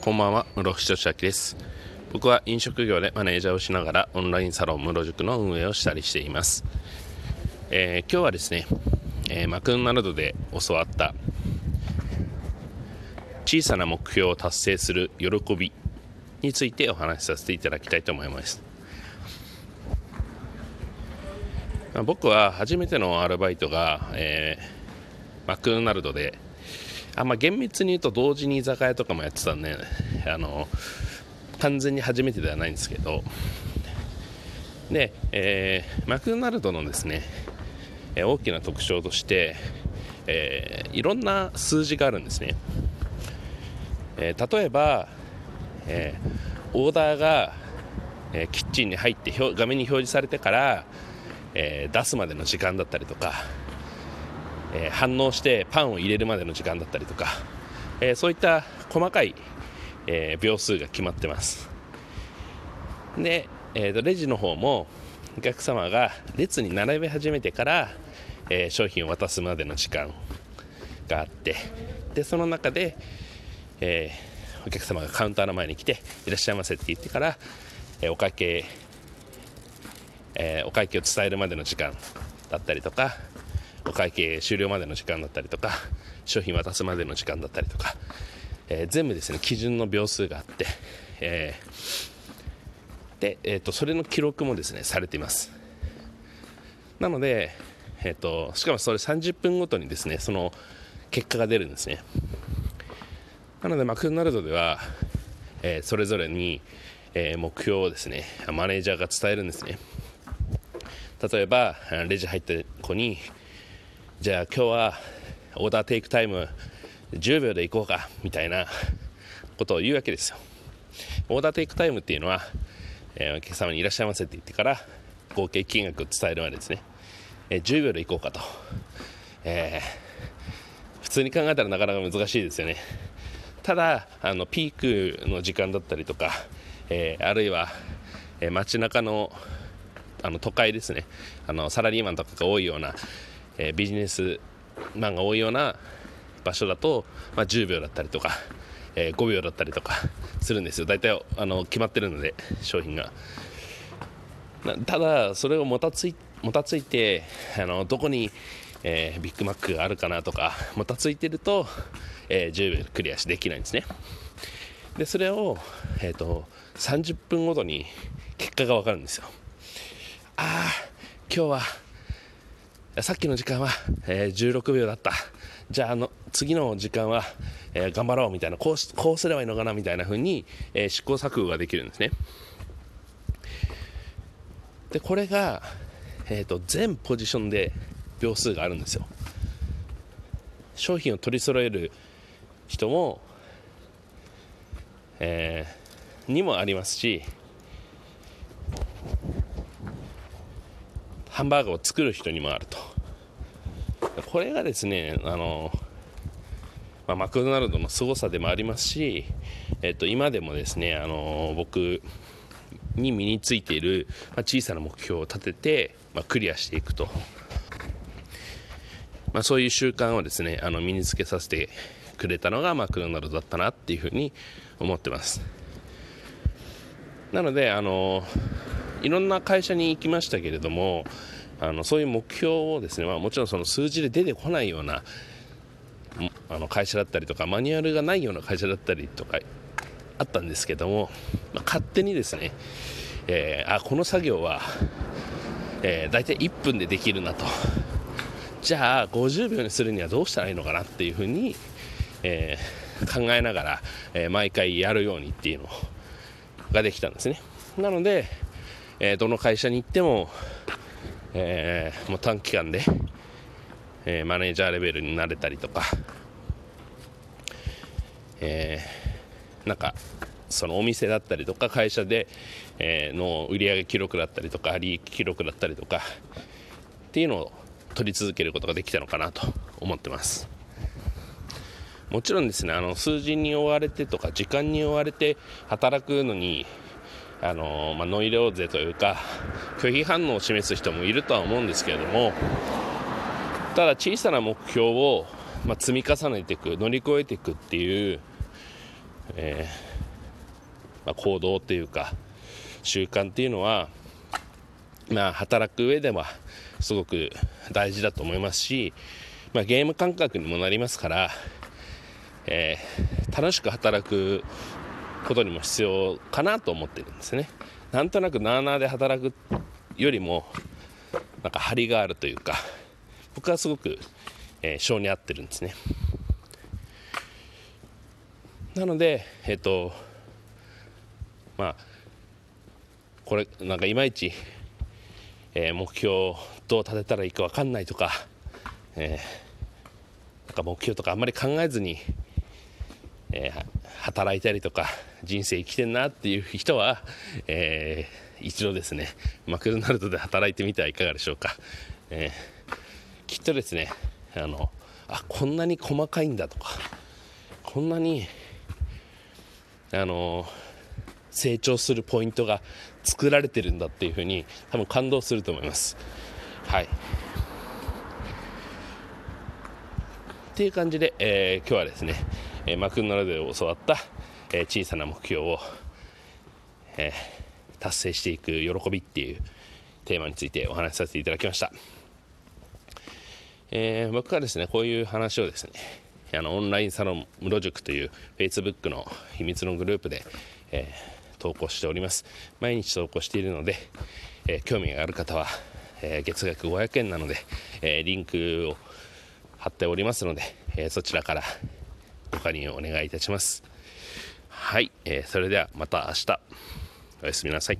こんばんは、室伏俊明です。僕は飲食業でマネージャーをしながらオンラインサロン室塾の運営をしたりしています。えー今日はですね、えーマクドナルドで教わった小さな目標を達成する喜びについてお話しさせていただきたいと思います。まあ僕は初めてのアルバイトが、えーマクドナルドであまあ、厳密に言うと同時に居酒屋とかもやってたんであの完全に初めてではないんですけど。で、えーマクドナルドのですねえ大きな特徴として、えーいろんな数字があるんですね、えー例えば、えオーダーが、えキッチンに入って画面に表示されてから、え出すまでの時間だったりとかえ反応してパンを入れるまでの時間だったりとか、えそういった細かい、え秒数が決まってます。で、えーとレジの方もお客様が列に並べ始めてから、え商品を渡すまでの時間があってでその中で、えーお客様がカウンターの前に来ていらっしゃいませって言ってから、えーお会計えーお会計を伝えるまでの時間だったりとかお会計終了までの時間だったりとか商品渡すまでの時間だったりとか、えー全部ですね基準の秒数があって、えーで、えー、とそれの記録もですねされています。なので、えー、としかもそれ30分ごとにですねその結果が出るんですね。なのでマクドナルドでは、えーそれぞれに、えー目標をですねマネージャーが伝えるんですね。例えばレジ入った子にじゃあ今日はオーダーテイクタイム10秒で行こうかみたいなことを言うわけですよ。オーダーテイクタイムっていうのは、えーお客様にいらっしゃいませって言ってから合計金額を伝えるまでですね、えー10秒で行こうかと、えー普通に考えたらなかなか難しいですよね。ただあのピークの時間だったりとか、えあるいは、え街中のあの都会ですね。あのサラリーマンとかが多いような、えービジネスマンが多いような場所だと、まあ、10秒だったりとか、えー5秒だったりとかするんですよ。大体あの決まってるので商品が。ただそれをもたついもたついてあのどこに、えービッグマックがあるかなとかもたついてると、えー10秒クリアしできないんですね。でそれを、えー、と30分ごとに結果が分かるんですよ。ああ今日はさっきの時間は、えー16秒だった。じゃああの次の時間は、えー頑張ろうみたいなこうしこうすればいいのかなみたいな風に、えー試行錯誤ができるんですね。でこれが、えー、と全ポジションで秒数があるんですよ。商品を取り揃える人も、えーにもありますしハンバーガーを作る人にもあると。これがですねあの、まあ、マクドナルドの凄さでもありますし、えっと、今でもですねあの僕に身についている、ま、小さな目標を立てて、まあ、クリアしていくと、まあ、そういう習慣をですねあの身につけさせてくれたのがマクドナルドだったなっていうふうに思ってます。なのであのいろんな会社に行きましたけれどもあのそういう目標をですね、まあ、もちろんその数字で出てこないようなあの会社だったりとかマニュアルがないような会社だったりとかあったんですけども、まあ勝手にですね、えーあこの作業は、えー、大体1分でできるなと。じゃあ50秒にするにはどうしたらいいのかなっていうふうに、えー考えながら、え毎回やるようにっていうのができたんですね。なので、えーどの会社に行っても、えーもう短期間で、えーマネージャーレベルになれたりとか、えーなんかそのお店だったりとか会社で、えーの売上記録だったりとか利益記録だったりとかっていうのを取り続けることができたのかなと思ってます。もちろんですねあの数字に追われてとか時間に追われて働くのにあの、まあ、ノイローゼというか拒否反応を示す人もいるとは思うんですけれどもただ小さな目標を、まあ、積み重ねていく乗り越えていくっていう、えー、まあ、行動っていうか習慣っていうのは、まあ、働く上ではすごく大事だと思いますし、ま、ゲーム感覚にもなりますから、えー、楽しく働くことにも必要かなと思ってるんですね。なんとなくなあなあで働くよりもなんか張りがあるというか僕はすごく、えー、性に合ってるんですね。なのでえっ、ー、とまあこれなんかいまいち、えー、目標どう立てたらいいか分かんないとか、えー、なんか目標とかあんまり考えずに、えー、働いたりとか人生生きてんなっていう人は、えー、一度ですねマクドナルドで働いてみてはいかがでしょうか、えー、きっとですねあのあこんなに細かいんだとかこんなにあの成長するポイントが作られてるんだっていうふうに多分感動すると思います。はい。っていう感じで、えー、今日はですね、えー、マクドナルドで教わった、えー、小さな目標を、え達成していく喜びっていうテーマについてお話しさせていただきました、え僕はですねこういう話をですねあのオンラインサロンムロ塾という Facebook の秘密のグループで、え投稿しております。毎日投稿しているので、え興味がある方は、え月額500円なので、えリンクを貼っておりますので、えそちらからご加入をお願いいたします。はい、えそれではまた明日。おやすみなさい。